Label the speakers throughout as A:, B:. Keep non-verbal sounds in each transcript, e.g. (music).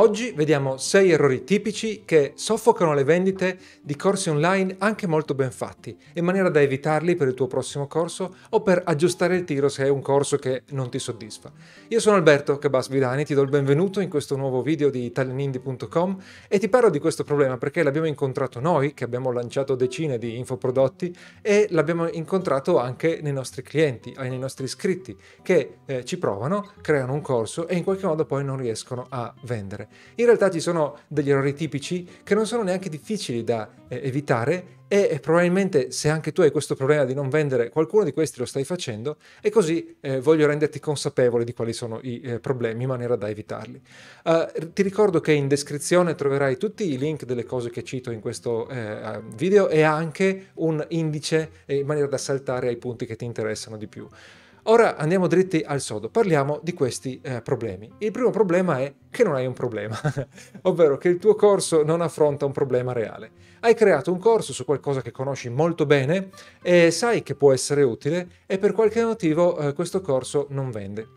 A: Oggi vediamo 6 errori tipici che soffocano le vendite di corsi online anche molto ben fatti, in maniera da evitarli per il tuo prossimo corso o per aggiustare il tiro se è un corso che non ti soddisfa. Io sono Alberto Cabas Vidani, ti do il benvenuto in questo nuovo video di italianindie.com e ti parlo di questo problema perché l'abbiamo incontrato noi, che abbiamo lanciato decine di infoprodotti e l'abbiamo incontrato anche nei nostri clienti, nei nostri iscritti, che eh, ci provano, creano un corso e in qualche modo poi non riescono a vendere. In realtà ci sono degli errori tipici che non sono neanche difficili da eh, evitare e probabilmente se anche tu hai questo problema di non vendere, qualcuno di questi lo stai facendo e così eh, voglio renderti consapevole di quali sono i eh, problemi in maniera da evitarli. Uh, ti ricordo che in descrizione troverai tutti i link delle cose che cito in questo eh, video e anche un indice in maniera da saltare ai punti che ti interessano di più. Ora andiamo dritti al sodo, parliamo di questi eh, problemi. Il primo problema è che non hai un problema, (laughs) ovvero che il tuo corso non affronta un problema reale. Hai creato un corso su qualcosa che conosci molto bene e sai che può essere utile e per qualche motivo eh, questo corso non vende.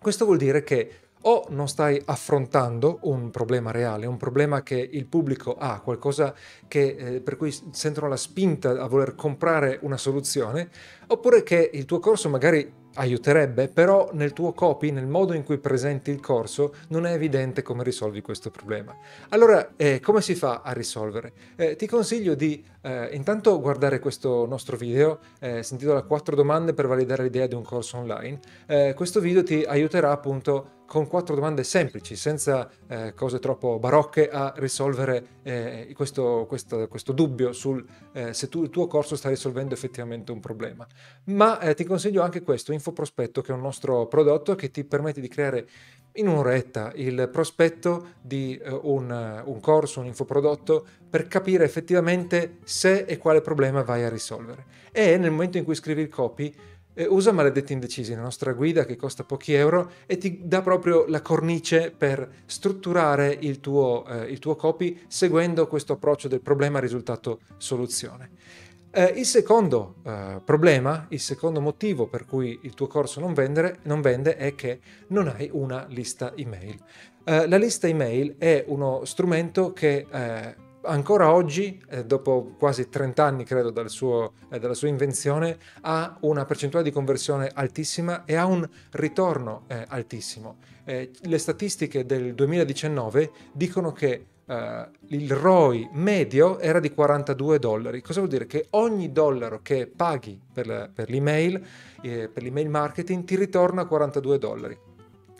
A: Questo vuol dire che o non stai affrontando un problema reale, un problema che il pubblico ha, qualcosa che, eh, per cui sentono la spinta a voler comprare una soluzione, oppure che il tuo corso magari aiuterebbe, però nel tuo copy, nel modo in cui presenti il corso, non è evidente come risolvi questo problema. Allora, eh, come si fa a risolvere? Eh, ti consiglio di eh, intanto guardare questo nostro video, eh, sentito da 4 domande per validare l'idea di un corso online. Eh, questo video ti aiuterà appunto con quattro domande semplici, senza eh, cose troppo barocche, a risolvere eh, questo, questo, questo, dubbio sul eh, se tu, il tuo corso sta risolvendo effettivamente un problema. Ma eh, ti consiglio anche questo, Infoprospetto, che è un nostro prodotto che ti permette di creare in un'oretta il prospetto di uh, un, un, corso, un infoprodotto per capire effettivamente se e quale problema vai a risolvere. E nel momento in cui scrivi il copy eh, usa Maledetti Indecisi, la nostra guida che costa pochi euro e ti dà proprio la cornice per strutturare il tuo, eh, il tuo copy seguendo questo approccio del problema risultato soluzione. Eh, il secondo eh, problema, il secondo motivo per cui il tuo corso non, vendere, non vende è che non hai una lista email. Eh, la lista email è uno strumento che eh, ancora oggi, eh, dopo quasi 30 anni credo dal suo, eh, dalla sua invenzione, ha una percentuale di conversione altissima e ha un ritorno altissimo. Le statistiche del 2019 dicono che Uh, il ROI medio era di 42 dollari. Cosa vuol dire? Che ogni dollaro che paghi per, la, per l'email, eh, per l'email marketing, ti ritorna 42 dollari.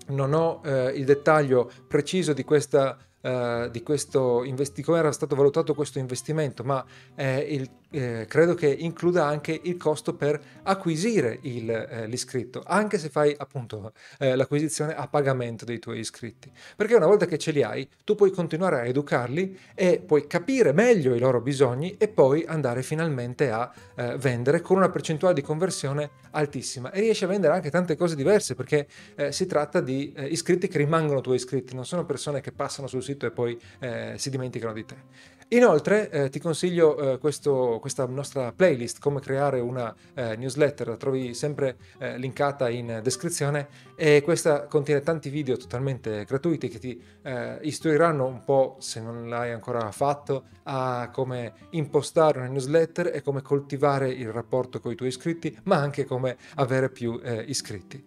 A: Non ho eh, il dettaglio preciso di questa uh, di questo investi- come era stato valutato questo investimento, ma eh, il, eh, credo che includa anche il costo per acquisire il, eh, l'iscritto, anche se fai appunto eh, l'acquisizione a pagamento dei tuoi iscritti. Perché una volta che ce li hai, tu puoi continuare a educarli e puoi capire meglio i loro bisogni e poi andare finalmente a eh, vendere con una percentuale di conversione altissima. E riesci a vendere anche tante cose diverse perché eh, si tratta di iscritti che rimangono tuoi iscritti, non sono persone che passano sul sito e poi eh, si dimenticano di te. Inoltre eh, ti consiglio eh, questo, questa nostra playlist, come creare una eh, newsletter, la trovi sempre eh, linkata in descrizione e questa contiene tanti video totalmente gratuiti che ti eh, istruiranno un po', se non l'hai ancora fatto, a come impostare una newsletter e come coltivare il rapporto con i tuoi iscritti, ma anche come avere più eh, iscritti.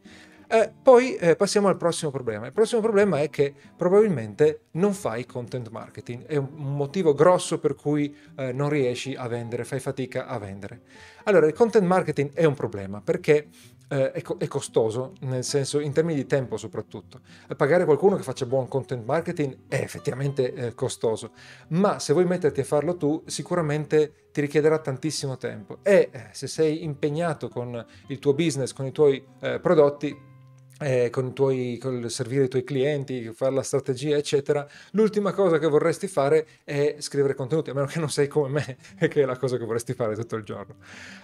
A: Eh, poi eh, passiamo al prossimo problema. Il prossimo problema è che probabilmente non fai content marketing. È un motivo grosso per cui eh, non riesci a vendere, fai fatica a vendere. Allora, il content marketing è un problema perché eh, è, co- è, costoso, nel senso in termini di tempo soprattutto. Pagare qualcuno che faccia buon content marketing è effettivamente eh, costoso, ma se vuoi metterti a farlo tu, sicuramente ti richiederà tantissimo tempo e eh, se sei impegnato con il tuo business, con i tuoi eh, prodotti, eh, con, tuoi, con servire i tuoi clienti, fare la strategia, eccetera, l'ultima cosa che vorresti fare è scrivere contenuti, a meno che non sei come me, (laughs) che è la cosa che vorresti fare tutto il giorno.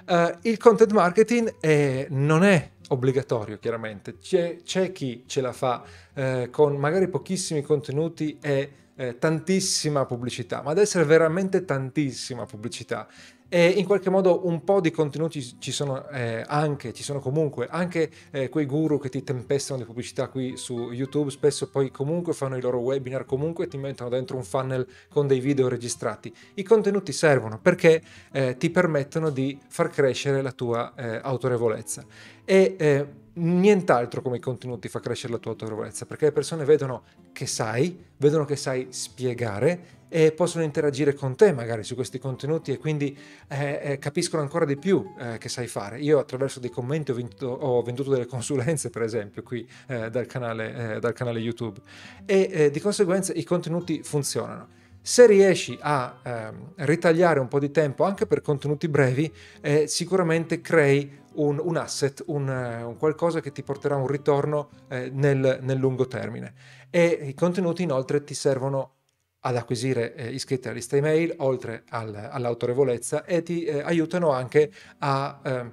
A: Uh, il content marketing è, non è obbligatorio, chiaramente. C'è, c'è, chi ce la fa eh, con magari pochissimi contenuti e eh, tantissima pubblicità, ma ad essere veramente tantissima pubblicità e in qualche modo un po' di contenuti ci sono eh, anche, ci sono comunque, anche eh, quei guru che ti tempestano di pubblicità qui su YouTube, spesso poi comunque fanno i loro webinar, comunque ti mettono dentro un funnel con dei video registrati. I contenuti servono perché eh, ti permettono di far crescere la tua eh, autorevolezza. E eh, nient'altro come i contenuti fa crescere la tua autorevolezza, perché le persone vedono che sai, vedono che sai spiegare e possono interagire con te magari su questi contenuti e quindi eh, eh, capiscono ancora di più eh, che sai fare. Io attraverso dei commenti ho, vinto, ho venduto delle consulenze, per esempio, qui eh, dal canale, eh, dal, canale, YouTube e eh, di conseguenza i contenuti funzionano. Se riesci a ehm, ritagliare un po' di tempo anche per contenuti brevi, sicuramente crei un, un asset, un, un, qualcosa che ti porterà un ritorno nel, nel lungo termine. E i contenuti inoltre ti servono ad acquisire eh, iscritti alla lista email, oltre al, all'autorevolezza, e ti eh, aiutano anche a eh,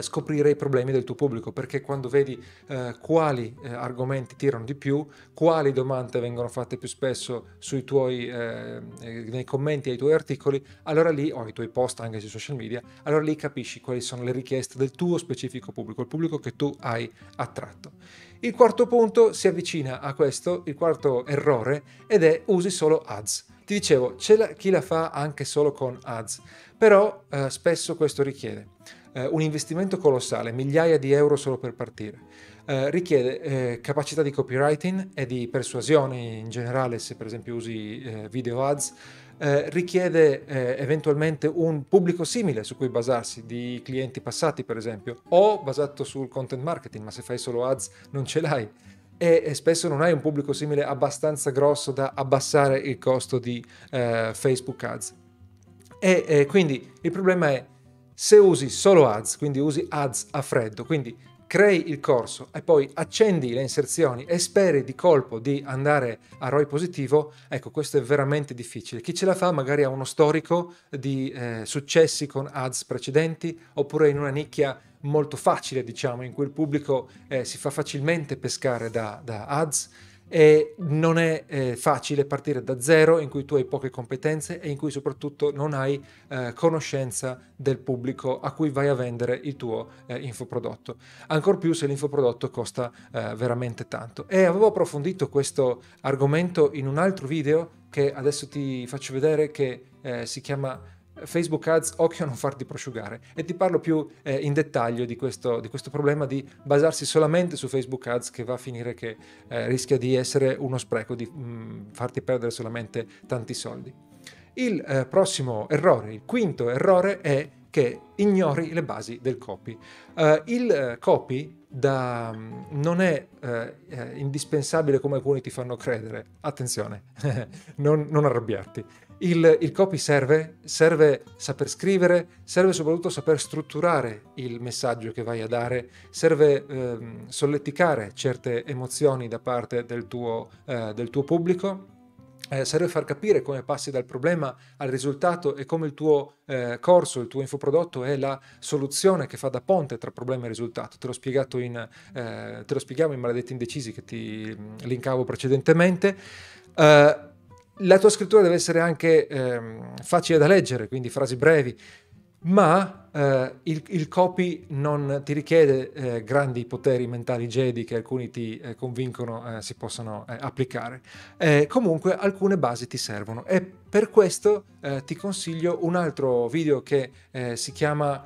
A: scoprire i problemi del tuo pubblico, perché quando vedi eh, quali eh, argomenti tirano di più, quali domande vengono fatte più spesso sui tuoi, eh, nei commenti ai tuoi articoli, allora lì, o ai tuoi post anche sui social media, allora lì capisci quali sono le richieste del tuo specifico pubblico, il pubblico che tu hai attratto. Il quarto punto si avvicina a questo, il quarto errore, ed è usi solo ads. Ti dicevo, c'è la, chi la fa anche solo con ads, però eh, spesso questo richiede eh, un investimento colossale, migliaia di euro solo per partire. Eh, richiede eh, capacità di copywriting e di persuasione in generale, se per esempio usi eh, video ads, eh, richiede eh, eventualmente un pubblico simile su cui basarsi, di clienti passati per esempio, o basato sul content marketing, ma se fai solo ads non ce l'hai. E, spesso non hai un pubblico simile abbastanza grosso da abbassare il costo di eh, Facebook ads. E quindi il problema è se usi solo ads, quindi usi ads a freddo, quindi crei il corso e poi accendi le inserzioni e speri di colpo di andare a ROI positivo, ecco questo è veramente difficile. Chi ce la fa magari ha uno storico di eh, successi con ads precedenti oppure in una nicchia molto facile diciamo in cui il pubblico eh, si fa facilmente pescare da, da ads e non è eh, facile partire da zero in cui tu hai poche competenze e in cui soprattutto non hai eh, conoscenza del pubblico a cui vai a vendere il tuo eh, infoprodotto. Ancor più se l'infoprodotto costa eh, veramente tanto. E avevo approfondito questo argomento in un altro video che adesso ti faccio vedere che eh, si chiama Facebook Ads, occhio a non farti prosciugare. E ti parlo più eh, in dettaglio di questo, di questo, problema di basarsi solamente su Facebook Ads che va a finire che eh, rischia di essere uno spreco, di mh, mm, farti perdere solamente tanti soldi. Il eh, prossimo errore, il quinto errore è che ignori le basi del copy. Uh, il copy da, mm, non è uh, indispensabile come alcuni ti fanno credere. Attenzione, (laughs) non, non arrabbiarti. Il, il, copy serve, serve saper scrivere, serve soprattutto saper strutturare il messaggio che vai a dare, serve ehm, solleticare certe emozioni da parte del tuo, eh, del tuo pubblico, eh, serve far capire come passi dal problema al risultato e come il tuo eh, corso, il tuo infoprodotto è la soluzione che fa da ponte tra problema e risultato. Te l'ho in, eh, te lo spiegavo in Maledetti Indecisi che ti mm, linkavo precedentemente. Uh, la tua scrittura deve essere anche ehm, facile da leggere, quindi frasi brevi, ma eh, il, il, copy non ti richiede eh, grandi poteri mentali Jedi che alcuni ti eh, convincono eh, si possano eh, applicare. Eh, comunque alcune basi ti servono e per questo ti consiglio un altro video che si chiama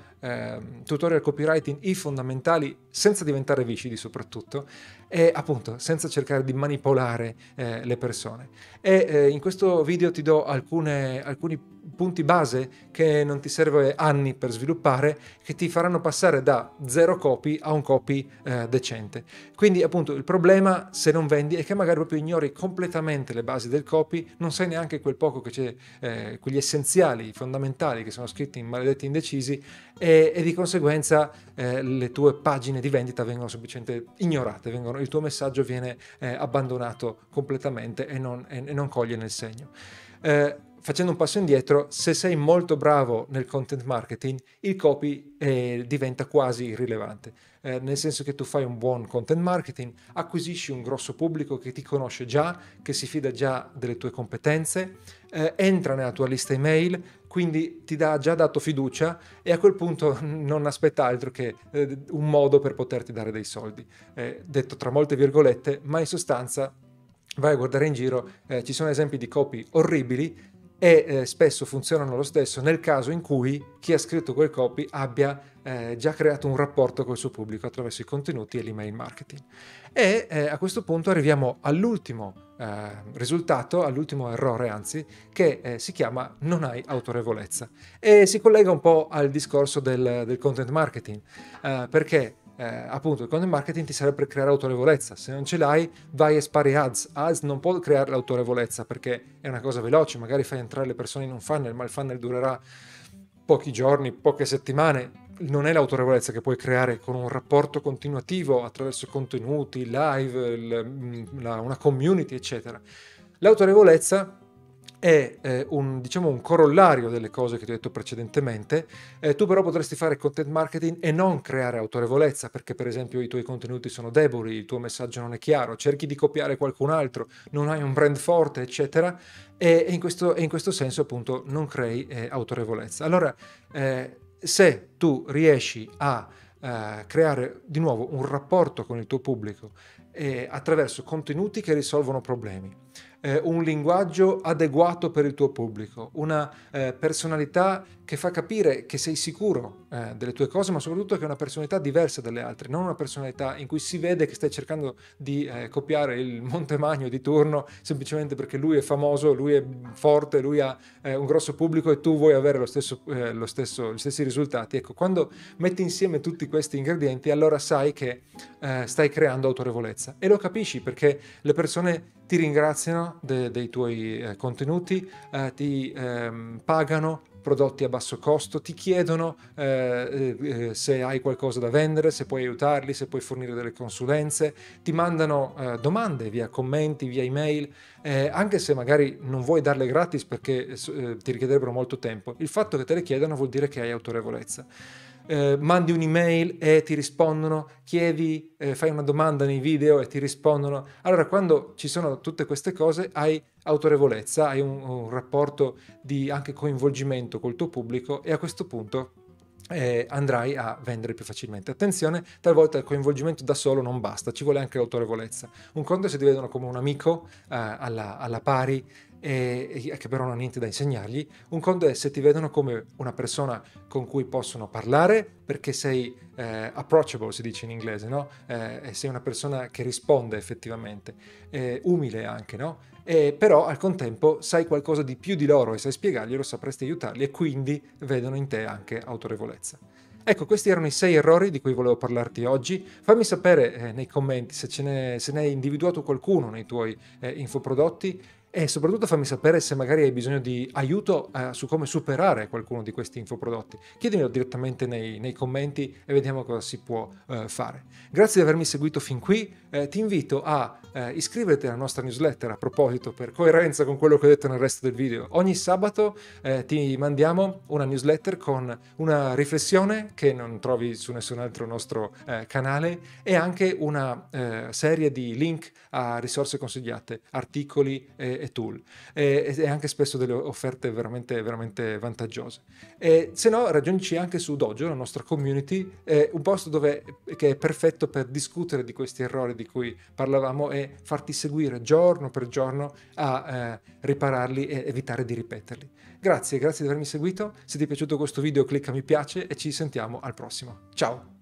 A: Tutorial Copywriting i fondamentali senza diventare vicidi soprattutto e appunto senza cercare di manipolare le persone. E in questo video ti do alcune, alcuni punti base che non ti serve anni per sviluppare, che ti faranno passare da zero copy a un copy eh, decente. Quindi appunto il problema se non vendi è che magari proprio ignori completamente le basi del copy, non sai neanche quel poco che c'è, eh, quegli essenziali, fondamentali che sono scritti in maledetti indecisi e, e di conseguenza eh, le tue pagine di vendita vengono semplicemente ignorate, vengono, il tuo messaggio viene eh, abbandonato completamente e non, e, e non coglie nel segno. eh, facendo un passo indietro, se sei molto bravo nel content marketing, il copy eh, diventa quasi irrilevante. Eh, nel senso che tu fai un buon content marketing, acquisisci un grosso pubblico che ti conosce già, che si fida già delle tue competenze, eh, entra nella tua lista email, quindi ti ha già dato fiducia e a quel punto (laughs) non aspetta altro che eh, un modo per poterti dare dei soldi. Eh, detto tra molte virgolette, ma in sostanza vai a guardare in giro, eh, ci sono esempi di copy orribili e eh, spesso funzionano lo stesso nel caso in cui chi ha scritto quel copy abbia eh, già creato un rapporto col suo pubblico attraverso i contenuti e l'email marketing. E eh, a questo punto arriviamo all'ultimo eh, risultato, all'ultimo errore anzi, che eh, si chiama non hai autorevolezza e si collega un po' al discorso del, del content marketing eh, perché eh, appunto il content marketing ti serve per creare autorevolezza. Se non ce l'hai, vai e spari ads. Ads non può creare l'autorevolezza perché è una cosa veloce, magari fai entrare le persone in un funnel, ma il funnel durerà pochi giorni, poche settimane. Non è l'autorevolezza che puoi creare con un rapporto continuativo attraverso contenuti, live, il, la, una community, eccetera. L'autorevolezza è eh, un, diciamo, un, corollario delle cose che ti ho detto precedentemente, eh, tu però potresti fare content marketing e non creare autorevolezza, perché per esempio i tuoi contenuti sono deboli, il tuo messaggio non è chiaro, cerchi di copiare qualcun altro, non hai un brand forte, eccetera, e, e, in, questo, e in, questo, senso appunto non crei eh, autorevolezza. Allora, eh, se tu riesci a eh, creare di nuovo un rapporto con il tuo pubblico attraverso contenuti che risolvono problemi, eh, un linguaggio adeguato per il tuo pubblico, una eh, personalità che fa capire che sei sicuro eh, delle tue cose, ma soprattutto che è una personalità diversa dalle altre, non una personalità in cui si vede che stai cercando di eh, copiare il (laughs) Montemagno di turno semplicemente perché lui è famoso, lui è forte, lui ha eh, un grosso pubblico e tu vuoi avere lo stesso, eh, lo stesso, gli stessi risultati. Ecco, quando metti insieme tutti questi ingredienti, allora sai che stai creando autorevolezza e lo capisci perché le persone ti ringraziano de, dei tuoi eh, contenuti, eh, ti ehm, pagano prodotti a basso costo, ti chiedono eh, eh, se hai qualcosa da vendere, se puoi aiutarli, se puoi fornire delle consulenze, ti mandano eh, domande via commenti, via email, eh, anche se magari non vuoi darle gratis perché eh, ti richiederebbero molto tempo. Il fatto che te le chiedano vuol dire che hai autorevolezza eh, mandi un'email e ti rispondono, chiedi, eh, fai una domanda nei video e ti rispondono. Allora, quando ci sono tutte queste cose, hai autorevolezza, hai un, un rapporto di anche coinvolgimento col tuo pubblico e a questo punto eh, andrai a vendere più facilmente. Attenzione, talvolta il coinvolgimento da solo non basta, ci vuole anche l'autorevolezza. Un conto se ti vedono come un amico eh, alla, alla, pari e, che però non ha niente da insegnargli. Un conto è se ti vedono come una persona con cui possono parlare perché sei eh, approachable, si dice in inglese, no? Eh, sei una persona che risponde effettivamente, eh, umile anche, no? E però al contempo sai qualcosa di più di loro e sai spiegarglielo, sapresti aiutarli e quindi vedono in te anche autorevolezza. Ecco, questi erano i sei errori di cui volevo parlarti oggi. Fammi sapere eh, nei commenti se, ne, se ne hai individuato qualcuno nei tuoi eh, infoprodotti e soprattutto fammi sapere se magari hai bisogno di aiuto eh, su come superare qualcuno di questi infoprodotti. Chiedimelo direttamente nei, nei commenti e vediamo cosa si può eh, fare. Grazie di avermi seguito fin qui, eh, ti invito a eh, iscriverti alla nostra newsletter a proposito per coerenza con quello che ho detto nel resto del video. Ogni sabato eh, ti mandiamo una newsletter con una riflessione che non trovi su nessun altro nostro eh, canale e anche una serie di link a risorse consigliate, articoli e e tool e, e, anche spesso delle offerte veramente, veramente vantaggiose. E se no raggiungici anche su Dojo, la nostra community, è un posto dove, che è perfetto per discutere di questi errori di cui parlavamo e farti seguire giorno per giorno a eh, ripararli e evitare di ripeterli. Grazie, grazie di avermi seguito. Se ti è piaciuto questo video clicca mi piace e ci sentiamo al prossimo. Ciao!